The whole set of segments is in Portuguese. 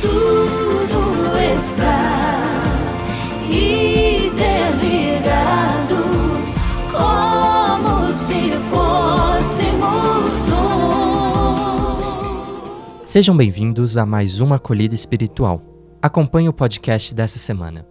tudo está interligado, como se fôssemos um. Sejam bem-vindos a mais uma acolhida espiritual. Acompanhe o podcast dessa semana.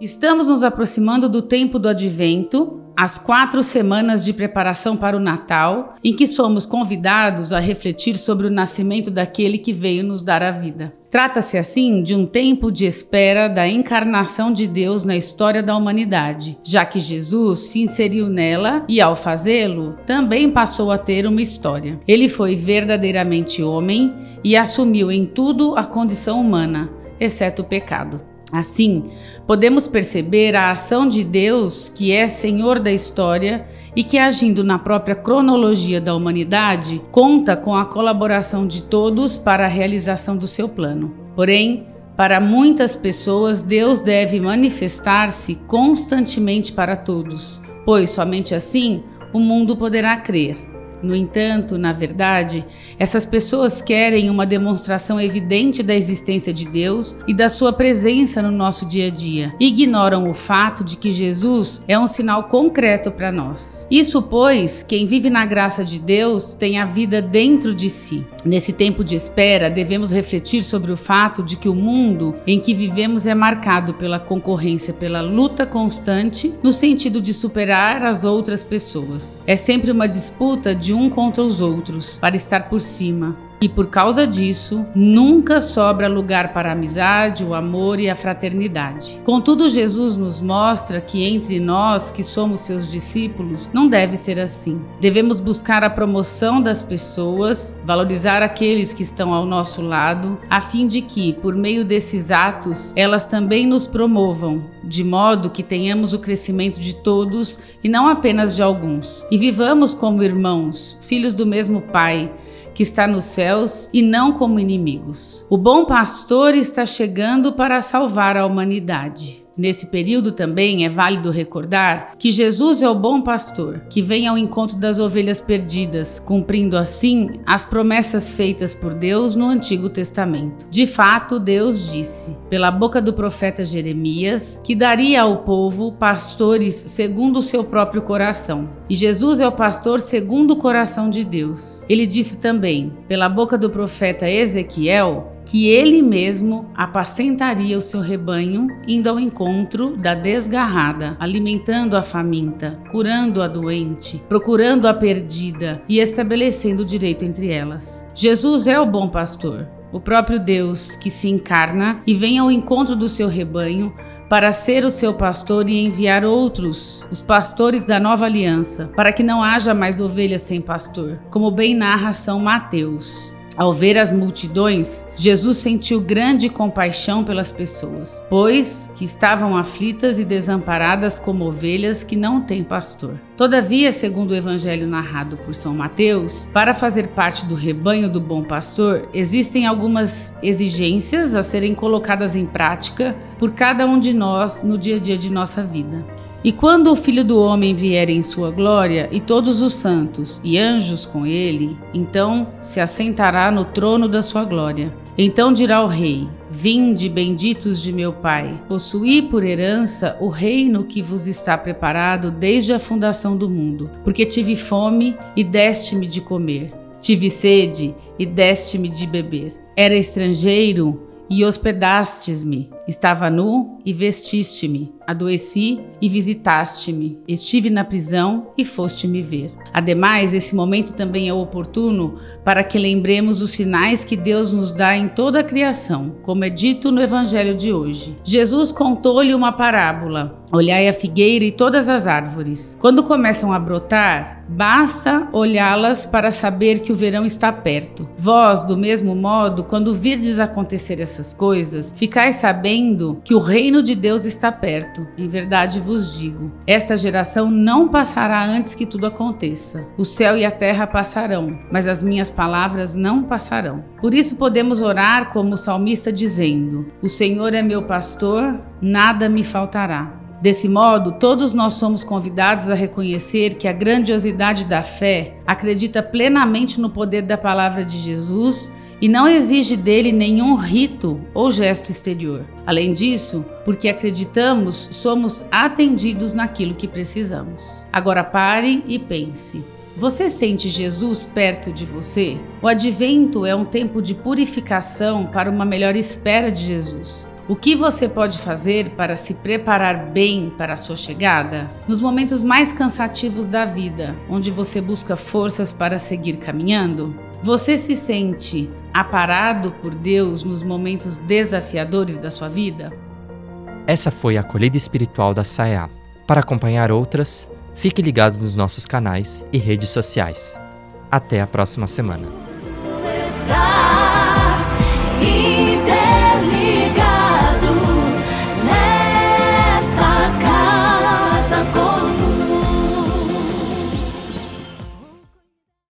Estamos nos aproximando do tempo do advento, as quatro semanas de preparação para o Natal, em que somos convidados a refletir sobre o nascimento daquele que veio nos dar a vida. Trata-se, assim, de um tempo de espera da encarnação de Deus na história da humanidade, já que Jesus se inseriu nela e, ao fazê-lo, também passou a ter uma história. Ele foi verdadeiramente homem e assumiu em tudo a condição humana, exceto o pecado. Assim, podemos perceber a ação de Deus, que é Senhor da história e que, agindo na própria cronologia da humanidade, conta com a colaboração de todos para a realização do seu plano. Porém, para muitas pessoas, Deus deve manifestar-se constantemente para todos, pois somente assim o mundo poderá crer. No entanto, na verdade, essas pessoas querem uma demonstração evidente da existência de Deus e da sua presença no nosso dia a dia. Ignoram o fato de que Jesus é um sinal concreto para nós. Isso, pois, quem vive na graça de Deus tem a vida dentro de si. Nesse tempo de espera, devemos refletir sobre o fato de que o mundo em que vivemos é marcado pela concorrência, pela luta constante, no sentido de superar as outras pessoas. É sempre uma disputa de um contra os outros, para estar por cima. E por causa disso, nunca sobra lugar para a amizade, o amor e a fraternidade. Contudo, Jesus nos mostra que entre nós, que somos seus discípulos, não deve ser assim. Devemos buscar a promoção das pessoas, valorizar aqueles que estão ao nosso lado, a fim de que, por meio desses atos, elas também nos promovam, de modo que tenhamos o crescimento de todos e não apenas de alguns. E vivamos como irmãos, filhos do mesmo Pai que está nos céus e não como inimigos. O bom pastor está chegando para salvar a humanidade. Nesse período também é válido recordar que Jesus é o bom pastor, que vem ao encontro das ovelhas perdidas, cumprindo assim as promessas feitas por Deus no Antigo Testamento. De fato, Deus disse, pela boca do profeta Jeremias, que daria ao povo pastores segundo o seu próprio coração. E Jesus é o pastor segundo o coração de Deus. Ele disse também, pela boca do profeta Ezequiel, que ele mesmo apacentaria o seu rebanho, indo ao encontro da desgarrada, alimentando a faminta, curando a doente, procurando a perdida e estabelecendo o direito entre elas. Jesus é o bom pastor, o próprio Deus que se encarna e vem ao encontro do seu rebanho para ser o seu pastor e enviar outros, os pastores da nova aliança, para que não haja mais ovelhas sem pastor, como bem narra São Mateus. Ao ver as multidões, Jesus sentiu grande compaixão pelas pessoas, pois que estavam aflitas e desamparadas como ovelhas que não têm pastor. Todavia, segundo o evangelho narrado por São Mateus, para fazer parte do rebanho do bom pastor, existem algumas exigências a serem colocadas em prática por cada um de nós no dia a dia de nossa vida. E quando o Filho do Homem vier em sua glória, e todos os santos e anjos com ele, então se assentará no trono da sua glória. Então dirá o Rei: Vinde, benditos de meu Pai, possuí por herança o reino que vos está preparado desde a fundação do mundo, porque tive fome e deste-me de comer, tive sede e deste-me de beber. Era estrangeiro e hospedastes-me, estava nu e vestiste-me Adoeci e visitaste-me. Estive na prisão e foste me ver. Ademais, esse momento também é oportuno para que lembremos os sinais que Deus nos dá em toda a criação, como é dito no evangelho de hoje. Jesus contou-lhe uma parábola. Olhai a figueira e todas as árvores. Quando começam a brotar, basta olhá-las para saber que o verão está perto. Vós, do mesmo modo, quando virdes acontecer essas coisas, ficais sabendo que o reino de Deus está perto em verdade vos digo: esta geração não passará antes que tudo aconteça. O céu e a terra passarão, mas as minhas palavras não passarão. Por isso podemos orar como o salmista dizendo: O Senhor é meu pastor, nada me faltará. Desse modo, todos nós somos convidados a reconhecer que a grandiosidade da fé acredita plenamente no poder da palavra de Jesus e não exige dele nenhum rito ou gesto exterior. Além disso, porque acreditamos, somos atendidos naquilo que precisamos. Agora pare e pense. Você sente Jesus perto de você? O advento é um tempo de purificação para uma melhor espera de Jesus. O que você pode fazer para se preparar bem para a sua chegada? Nos momentos mais cansativos da vida, onde você busca forças para seguir caminhando? Você se sente aparado por Deus nos momentos desafiadores da sua vida? Essa foi a acolhida espiritual da SAEA. Para acompanhar outras, fique ligado nos nossos canais e redes sociais. Até a próxima semana.